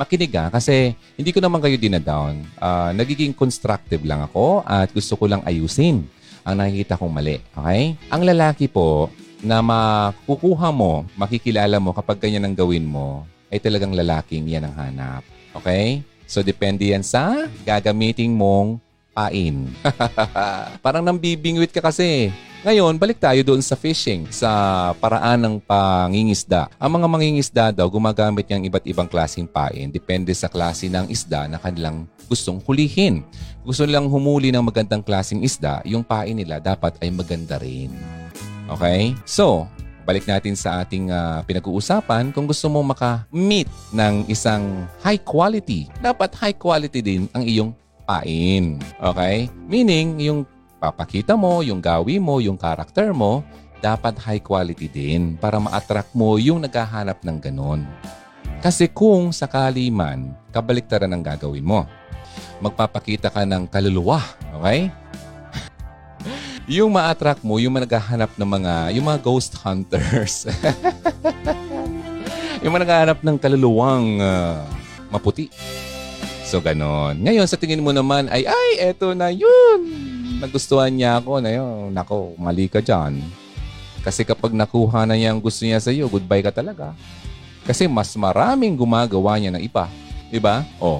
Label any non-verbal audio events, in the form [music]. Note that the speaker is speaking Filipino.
makinig ah, kasi hindi ko naman kayo dinadown. Ah, nagiging constructive lang ako at gusto ko lang ayusin ang nakikita kong mali. Okay? Ang lalaki po na makukuha mo, makikilala mo kapag ganyan ang gawin mo, ay talagang lalaking yan ang hanap. Okay? So, depende yan sa gagamiting mong pain. [laughs] Parang nambibingwit ka kasi. Ngayon, balik tayo doon sa fishing, sa paraan ng pangingisda. Ang mga mangingisda daw, gumagamit ng iba't ibang klaseng pain. Depende sa klase ng isda na kanilang gustong hulihin. Gusto nilang humuli ng magandang klaseng isda, yung pain nila dapat ay maganda rin. Okay? So, balik natin sa ating ah, pinag-uusapan. Kung gusto mo maka-meet ng isang high quality, dapat high quality din ang iyong pain. Okay? Meaning, yung papakita mo, yung gawi mo, yung karakter mo, dapat high quality din para ma-attract mo yung naghahanap ng ganon. Kasi kung sakali man, kabaliktaran ang gagawin mo. Magpapakita ka ng kaluluwa, okay? [laughs] yung ma-attract mo, yung naghahanap ng mga, yung mga ghost hunters. [laughs] yung mga naghahanap ng kaluluwang ah, maputi. So, ganon. Ngayon, sa tingin mo naman ay, ay, eto na yun. Nagustuhan niya ako na yun. Nako, mali ka dyan. Kasi kapag nakuha na niya ang gusto niya sa iyo, goodbye ka talaga. Kasi mas maraming gumagawa niya ng iba. Diba? Oh,